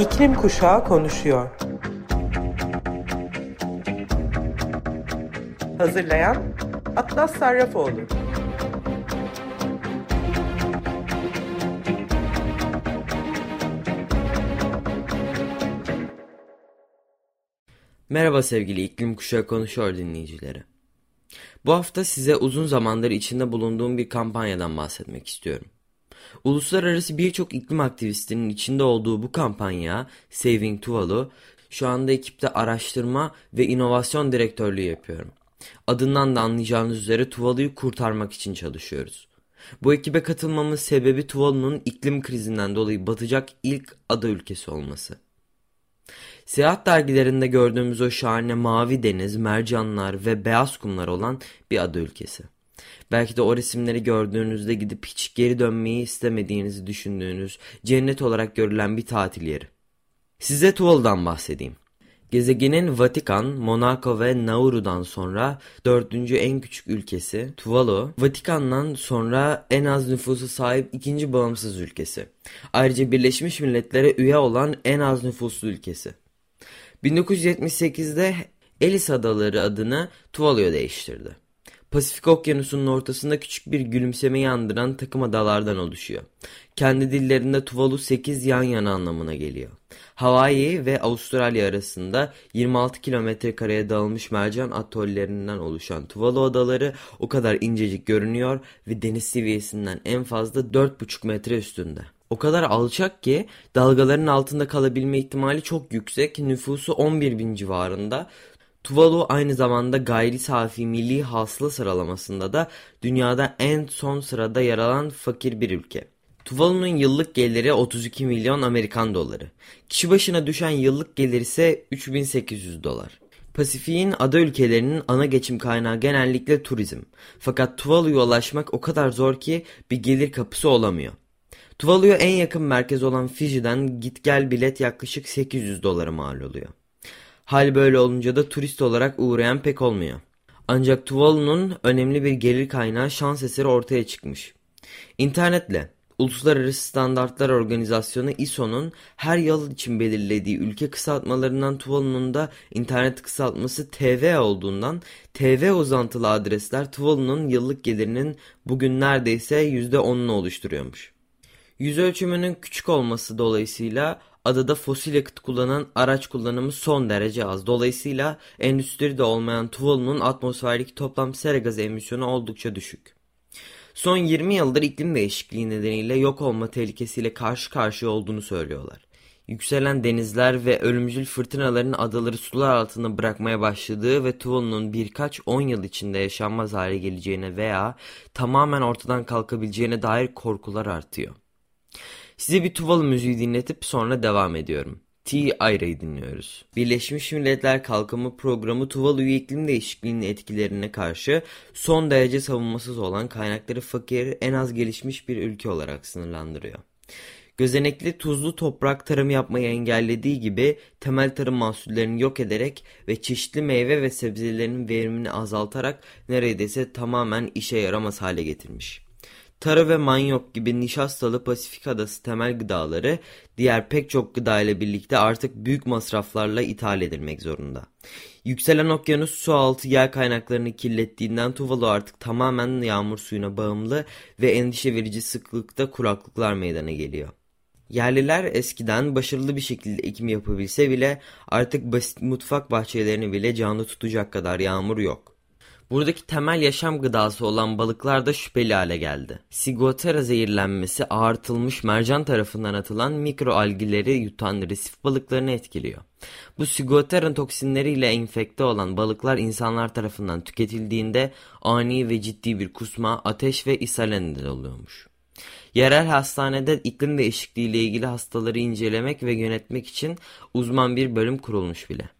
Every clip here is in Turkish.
İklim Kuşağı konuşuyor. Hazırlayan Atlas Sarrafoğlu. Merhaba sevgili İklim Kuşağı Konuşuyor dinleyicileri. Bu hafta size uzun zamandır içinde bulunduğum bir kampanyadan bahsetmek istiyorum. Uluslararası birçok iklim aktivistinin içinde olduğu bu kampanya Saving Tuvalu şu anda ekipte araştırma ve inovasyon direktörlüğü yapıyorum. Adından da anlayacağınız üzere Tuvalu'yu kurtarmak için çalışıyoruz. Bu ekibe katılmamın sebebi Tuvalu'nun iklim krizinden dolayı batacak ilk ada ülkesi olması. Seyahat dergilerinde gördüğümüz o şahane mavi deniz, mercanlar ve beyaz kumlar olan bir ada ülkesi. Belki de o resimleri gördüğünüzde gidip hiç geri dönmeyi istemediğinizi düşündüğünüz cennet olarak görülen bir tatil yeri. Size Tuvalu'dan bahsedeyim. Gezegenin Vatikan, Monaco ve Nauru'dan sonra dördüncü en küçük ülkesi Tuvalu, Vatikan'dan sonra en az nüfusu sahip ikinci bağımsız ülkesi. Ayrıca Birleşmiş Milletler'e üye olan en az nüfuslu ülkesi. 1978'de Ellis Adaları adını Tuvalu'ya değiştirdi. Pasifik Okyanusu'nun ortasında küçük bir gülümseme yandıran takım adalardan oluşuyor. Kendi dillerinde Tuvalu 8 yan yana anlamına geliyor. Hawaii ve Avustralya arasında 26 kilometre kareye dağılmış mercan atollerinden oluşan Tuvalu adaları o kadar incecik görünüyor ve deniz seviyesinden en fazla 4,5 metre üstünde. O kadar alçak ki dalgaların altında kalabilme ihtimali çok yüksek. Nüfusu 11 bin civarında. Tuvalu aynı zamanda gayri safi milli hasıla sıralamasında da dünyada en son sırada yer alan fakir bir ülke. Tuvalu'nun yıllık geliri 32 milyon Amerikan doları. Kişi başına düşen yıllık gelir ise 3800 dolar. Pasifik'in ada ülkelerinin ana geçim kaynağı genellikle turizm. Fakat Tuvalu'ya ulaşmak o kadar zor ki bir gelir kapısı olamıyor. Tuvalu'ya en yakın merkez olan Fiji'den git gel bilet yaklaşık 800 dolara mal oluyor. Hal böyle olunca da turist olarak uğrayan pek olmuyor. Ancak Tuvalu'nun önemli bir gelir kaynağı şans eseri ortaya çıkmış. İnternetle Uluslararası Standartlar Organizasyonu ISO'nun her yıl için belirlediği ülke kısaltmalarından Tuvalu'nun da internet kısaltması TV olduğundan TV uzantılı adresler Tuvalu'nun yıllık gelirinin bugün neredeyse %10'unu oluşturuyormuş. Yüz ölçümünün küçük olması dolayısıyla adada fosil yakıt kullanan araç kullanımı son derece az. Dolayısıyla endüstride olmayan Tuvalu'nun atmosferdeki toplam sera gazı emisyonu oldukça düşük. Son 20 yıldır iklim değişikliği nedeniyle yok olma tehlikesiyle karşı karşıya olduğunu söylüyorlar. Yükselen denizler ve ölümcül fırtınaların adaları sular altında bırakmaya başladığı ve Tuvalu'nun birkaç on yıl içinde yaşanmaz hale geleceğine veya tamamen ortadan kalkabileceğine dair korkular artıyor. Size bir Tuvalu müziği dinletip sonra devam ediyorum. T. Ayra'yı dinliyoruz. Birleşmiş Milletler Kalkınma Programı Tuvalu'yu iklim değişikliğinin etkilerine karşı son derece savunmasız olan kaynakları fakir, en az gelişmiş bir ülke olarak sınırlandırıyor. Gözenekli tuzlu toprak tarım yapmayı engellediği gibi temel tarım mahsullerini yok ederek ve çeşitli meyve ve sebzelerin verimini azaltarak neredeyse tamamen işe yaramaz hale getirmiş. Tara ve manyok gibi nişastalı Pasifik adası temel gıdaları diğer pek çok gıda ile birlikte artık büyük masraflarla ithal edilmek zorunda. Yükselen okyanus su altı yer kaynaklarını kirlettiğinden Tuvalu artık tamamen yağmur suyuna bağımlı ve endişe verici sıklıkta kuraklıklar meydana geliyor. Yerliler eskiden başarılı bir şekilde ekim yapabilse bile artık basit mutfak bahçelerini bile canlı tutacak kadar yağmur yok. Buradaki temel yaşam gıdası olan balıklar da şüpheli hale geldi. Sigotera zehirlenmesi ağırtılmış mercan tarafından atılan mikroalgileri yutan resif balıklarını etkiliyor. Bu sigotera toksinleriyle enfekte olan balıklar insanlar tarafından tüketildiğinde ani ve ciddi bir kusma, ateş ve ishale neden oluyormuş. Yerel hastanede iklim değişikliği ile ilgili hastaları incelemek ve yönetmek için uzman bir bölüm kurulmuş bile.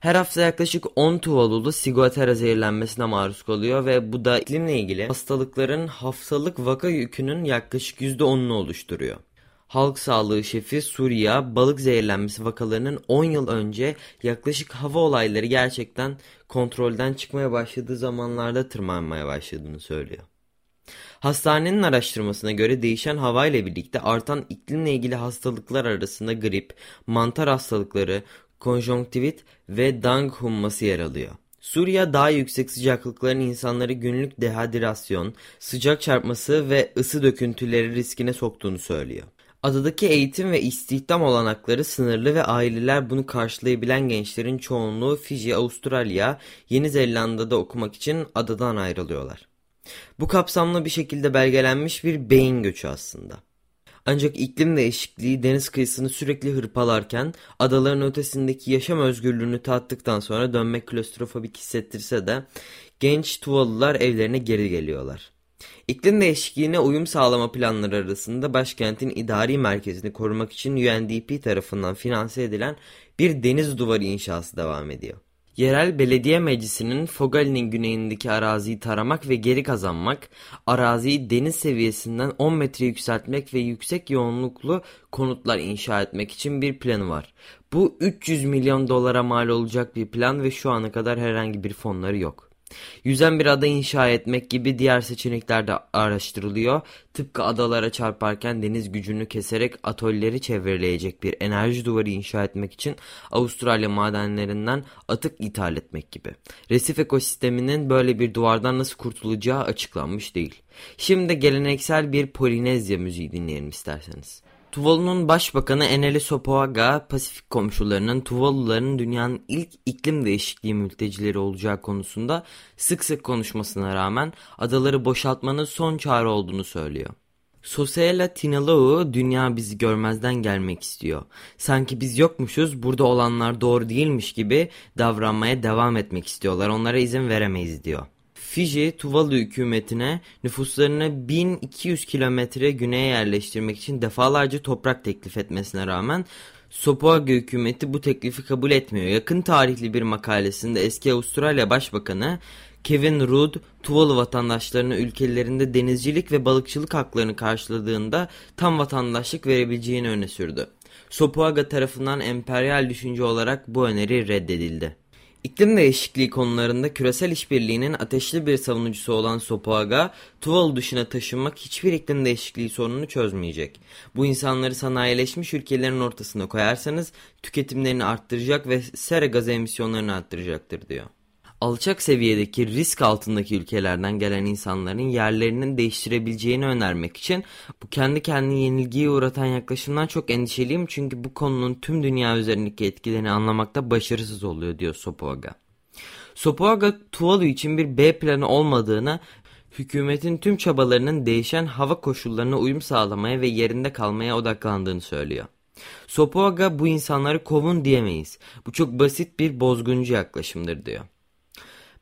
Her hafta yaklaşık 10 tuvalulu sigotera zehirlenmesine maruz kalıyor ve bu da iklimle ilgili hastalıkların haftalık vaka yükünün yaklaşık %10'unu oluşturuyor. Halk sağlığı şefi Suriye balık zehirlenmesi vakalarının 10 yıl önce yaklaşık hava olayları gerçekten kontrolden çıkmaya başladığı zamanlarda tırmanmaya başladığını söylüyor. Hastanenin araştırmasına göre değişen hava ile birlikte artan iklimle ilgili hastalıklar arasında grip, mantar hastalıkları, konjonktivit ve dang humması yer alıyor. Suriye daha yüksek sıcaklıkların insanları günlük dehidrasyon, sıcak çarpması ve ısı döküntüleri riskine soktuğunu söylüyor. Adadaki eğitim ve istihdam olanakları sınırlı ve aileler bunu karşılayabilen gençlerin çoğunluğu Fiji, Avustralya, Yeni Zelanda'da okumak için adadan ayrılıyorlar. Bu kapsamlı bir şekilde belgelenmiş bir beyin göçü aslında. Ancak iklim değişikliği deniz kıyısını sürekli hırpalarken adaların ötesindeki yaşam özgürlüğünü tattıktan sonra dönmek klostrofobik hissettirse de genç Tuvalılar evlerine geri geliyorlar. İklim değişikliğine uyum sağlama planları arasında başkentin idari merkezini korumak için UNDP tarafından finanse edilen bir deniz duvarı inşası devam ediyor. Yerel belediye meclisinin Fogali'nin güneyindeki araziyi taramak ve geri kazanmak, araziyi deniz seviyesinden 10 metre yükseltmek ve yüksek yoğunluklu konutlar inşa etmek için bir planı var. Bu 300 milyon dolara mal olacak bir plan ve şu ana kadar herhangi bir fonları yok. Yüzen bir ada inşa etmek gibi diğer seçenekler de araştırılıyor. Tıpkı adalara çarparken deniz gücünü keserek atölleri çevreleyecek bir enerji duvarı inşa etmek için Avustralya madenlerinden atık ithal etmek gibi. Resif ekosisteminin böyle bir duvardan nasıl kurtulacağı açıklanmış değil. Şimdi geleneksel bir Polinezya müziği dinleyelim isterseniz. Tuvalu'nun başbakanı Eneli Sopoaga, Pasifik komşularının Tuvaluların dünyanın ilk iklim değişikliği mültecileri olacağı konusunda sık sık konuşmasına rağmen adaları boşaltmanın son çare olduğunu söylüyor. Sosela Tinalou dünya bizi görmezden gelmek istiyor. Sanki biz yokmuşuz burada olanlar doğru değilmiş gibi davranmaya devam etmek istiyorlar. Onlara izin veremeyiz diyor. Fiji, Tuvalu hükümetine nüfuslarını 1200 kilometre güneye yerleştirmek için defalarca toprak teklif etmesine rağmen Sopoaga hükümeti bu teklifi kabul etmiyor. Yakın tarihli bir makalesinde eski Avustralya Başbakanı Kevin Rudd, Tuvalu vatandaşlarına ülkelerinde denizcilik ve balıkçılık haklarını karşıladığında tam vatandaşlık verebileceğini öne sürdü. Sopoaga tarafından emperyal düşünce olarak bu öneri reddedildi. İklim değişikliği konularında küresel işbirliğinin ateşli bir savunucusu olan Sopoaga, Tuvalu dışına taşınmak hiçbir iklim değişikliği sorununu çözmeyecek. Bu insanları sanayileşmiş ülkelerin ortasına koyarsanız tüketimlerini arttıracak ve sera gazı emisyonlarını arttıracaktır diyor alçak seviyedeki risk altındaki ülkelerden gelen insanların yerlerinin değiştirebileceğini önermek için bu kendi kendini yenilgiye uğratan yaklaşımdan çok endişeliyim çünkü bu konunun tüm dünya üzerindeki etkilerini anlamakta başarısız oluyor diyor Sopoaga. Sopoaga Tuvalu için bir B planı olmadığını hükümetin tüm çabalarının değişen hava koşullarına uyum sağlamaya ve yerinde kalmaya odaklandığını söylüyor. Sopoaga bu insanları kovun diyemeyiz. Bu çok basit bir bozguncu yaklaşımdır diyor.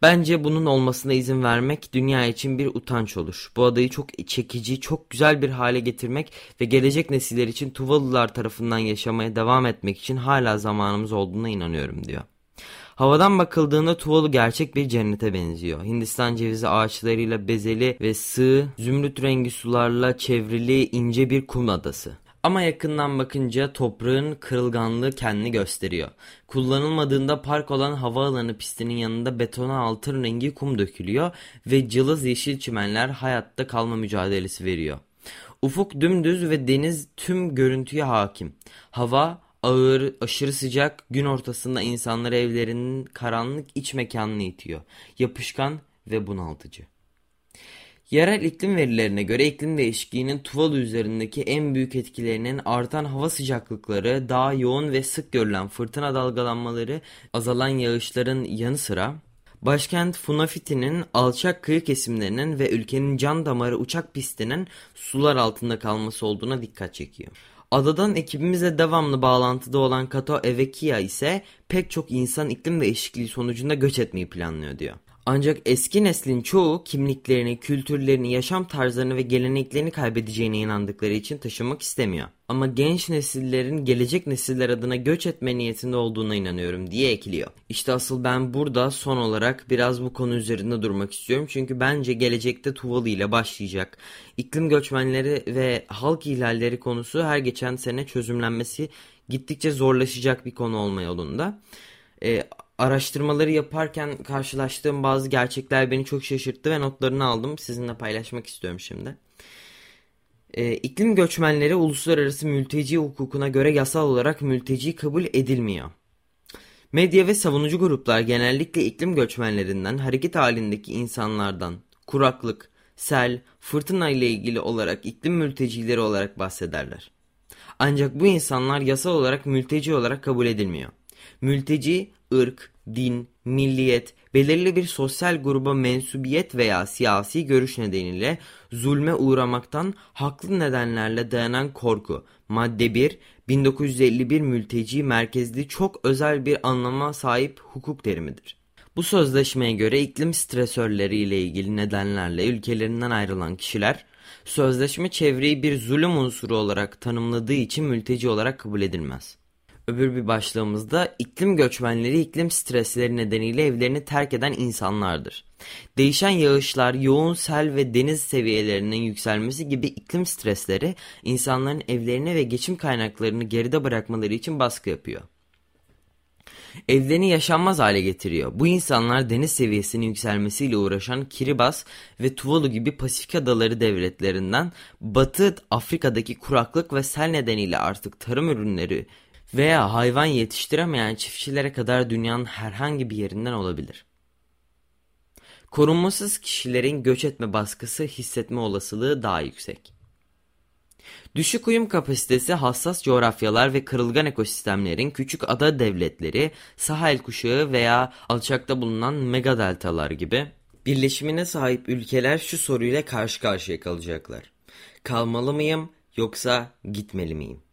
Bence bunun olmasına izin vermek dünya için bir utanç olur. Bu adayı çok çekici, çok güzel bir hale getirmek ve gelecek nesiller için Tuvalılar tarafından yaşamaya devam etmek için hala zamanımız olduğuna inanıyorum diyor. Havadan bakıldığında Tuvalu gerçek bir cennete benziyor. Hindistan cevizi ağaçlarıyla bezeli ve sığ, zümrüt rengi sularla çevrili ince bir kum adası. Ama yakından bakınca toprağın kırılganlığı kendini gösteriyor. Kullanılmadığında park olan havaalanı pistinin yanında betona altın rengi kum dökülüyor ve cılız yeşil çimenler hayatta kalma mücadelesi veriyor. Ufuk dümdüz ve deniz tüm görüntüye hakim. Hava ağır, aşırı sıcak, gün ortasında insanları evlerinin karanlık iç mekanına itiyor. Yapışkan ve bunaltıcı. Yerel iklim verilerine göre iklim değişikliğinin Tuvalu üzerindeki en büyük etkilerinin artan hava sıcaklıkları, daha yoğun ve sık görülen fırtına dalgalanmaları, azalan yağışların yanı sıra Başkent Funafiti'nin alçak kıyı kesimlerinin ve ülkenin can damarı uçak pistinin sular altında kalması olduğuna dikkat çekiyor. Adadan ekibimizle devamlı bağlantıda olan Kato Evekia ise pek çok insan iklim değişikliği sonucunda göç etmeyi planlıyor diyor. Ancak eski neslin çoğu kimliklerini, kültürlerini, yaşam tarzlarını ve geleneklerini kaybedeceğine inandıkları için taşınmak istemiyor. Ama genç nesillerin gelecek nesiller adına göç etme niyetinde olduğuna inanıyorum diye ekliyor. İşte asıl ben burada son olarak biraz bu konu üzerinde durmak istiyorum. Çünkü bence gelecekte Tuvalu ile başlayacak. İklim göçmenleri ve halk ihlalleri konusu her geçen sene çözümlenmesi gittikçe zorlaşacak bir konu olma yolunda. Ee, araştırmaları yaparken karşılaştığım bazı gerçekler beni çok şaşırttı ve notlarını aldım. Sizinle paylaşmak istiyorum şimdi. Ee, iklim göçmenleri uluslararası mülteci hukukuna göre yasal olarak mülteci kabul edilmiyor. Medya ve savunucu gruplar genellikle iklim göçmenlerinden, hareket halindeki insanlardan, kuraklık, sel, fırtına ile ilgili olarak iklim mültecileri olarak bahsederler. Ancak bu insanlar yasal olarak mülteci olarak kabul edilmiyor. Mülteci, ırk, din, milliyet, belirli bir sosyal gruba mensubiyet veya siyasi görüş nedeniyle zulme uğramaktan haklı nedenlerle dayanan korku. Madde 1, 1951 mülteci merkezli çok özel bir anlama sahip hukuk terimidir. Bu sözleşmeye göre iklim stresörleri ile ilgili nedenlerle ülkelerinden ayrılan kişiler, sözleşme çevreyi bir zulüm unsuru olarak tanımladığı için mülteci olarak kabul edilmez. Öbür bir başlığımızda iklim göçmenleri iklim stresleri nedeniyle evlerini terk eden insanlardır. Değişen yağışlar, yoğun sel ve deniz seviyelerinin yükselmesi gibi iklim stresleri insanların evlerini ve geçim kaynaklarını geride bırakmaları için baskı yapıyor. Evlerini yaşanmaz hale getiriyor. Bu insanlar deniz seviyesinin yükselmesiyle uğraşan Kiribati ve Tuvalu gibi Pasifik adaları devletlerinden Batı Afrika'daki kuraklık ve sel nedeniyle artık tarım ürünleri veya hayvan yetiştiremeyen çiftçilere kadar dünyanın herhangi bir yerinden olabilir. Korunmasız kişilerin göç etme baskısı hissetme olasılığı daha yüksek. Düşük uyum kapasitesi hassas coğrafyalar ve kırılgan ekosistemlerin küçük ada devletleri, Sahel kuşağı veya alçakta bulunan megadeltalar gibi birleşimine sahip ülkeler şu soruyla karşı karşıya kalacaklar. Kalmalı mıyım yoksa gitmeli miyim?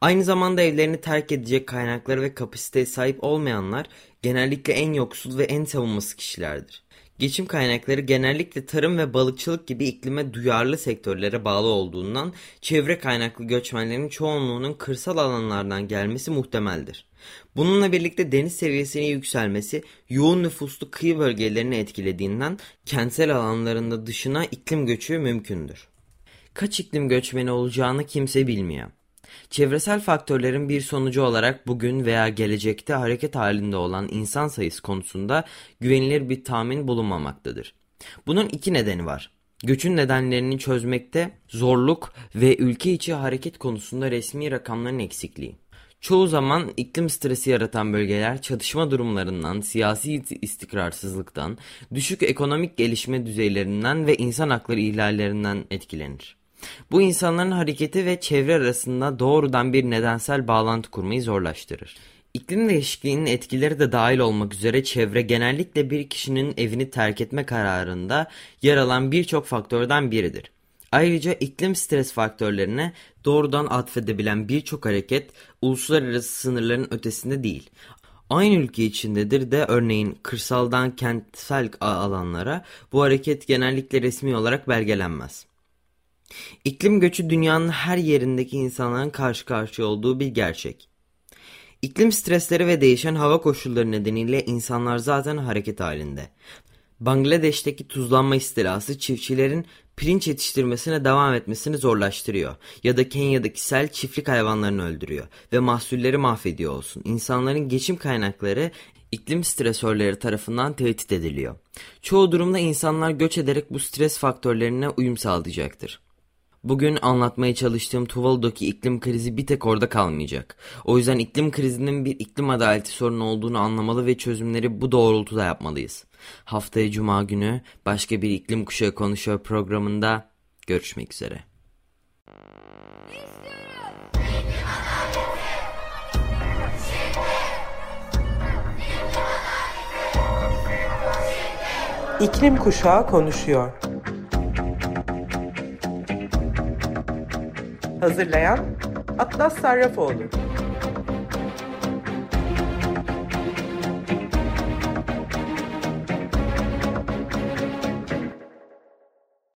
Aynı zamanda evlerini terk edecek kaynakları ve kapasiteye sahip olmayanlar genellikle en yoksul ve en savunması kişilerdir. Geçim kaynakları genellikle tarım ve balıkçılık gibi iklime duyarlı sektörlere bağlı olduğundan çevre kaynaklı göçmenlerin çoğunluğunun kırsal alanlardan gelmesi muhtemeldir. Bununla birlikte deniz seviyesinin yükselmesi yoğun nüfuslu kıyı bölgelerini etkilediğinden kentsel alanlarında dışına iklim göçü mümkündür. Kaç iklim göçmeni olacağını kimse bilmiyor. Çevresel faktörlerin bir sonucu olarak bugün veya gelecekte hareket halinde olan insan sayısı konusunda güvenilir bir tahmin bulunmamaktadır. Bunun iki nedeni var. Göçün nedenlerini çözmekte zorluk ve ülke içi hareket konusunda resmi rakamların eksikliği. Çoğu zaman iklim stresi yaratan bölgeler çatışma durumlarından, siyasi istikrarsızlıktan, düşük ekonomik gelişme düzeylerinden ve insan hakları ihlallerinden etkilenir. Bu insanların hareketi ve çevre arasında doğrudan bir nedensel bağlantı kurmayı zorlaştırır. İklim değişikliğinin etkileri de dahil olmak üzere çevre genellikle bir kişinin evini terk etme kararında yer alan birçok faktörden biridir. Ayrıca iklim stres faktörlerine doğrudan atfedebilen birçok hareket uluslararası sınırların ötesinde değil. Aynı ülke içindedir de örneğin kırsaldan kentsel alanlara bu hareket genellikle resmi olarak belgelenmez. İklim göçü dünyanın her yerindeki insanların karşı karşıya olduğu bir gerçek. İklim stresleri ve değişen hava koşulları nedeniyle insanlar zaten hareket halinde. Bangladeş'teki tuzlanma istilası çiftçilerin pirinç yetiştirmesine devam etmesini zorlaştırıyor. Ya da Kenya'daki sel çiftlik hayvanlarını öldürüyor ve mahsulleri mahvediyor olsun. İnsanların geçim kaynakları iklim stresörleri tarafından tehdit ediliyor. Çoğu durumda insanlar göç ederek bu stres faktörlerine uyum sağlayacaktır. Bugün anlatmaya çalıştığım Tuvalu'daki iklim krizi bir tek orada kalmayacak. O yüzden iklim krizinin bir iklim adaleti sorunu olduğunu anlamalı ve çözümleri bu doğrultuda yapmalıyız. Haftaya Cuma günü başka bir iklim kuşağı konuşuyor programında görüşmek üzere. İklim Kuşağı konuşuyor. Hazırlayan Atlas Sarrafoğlu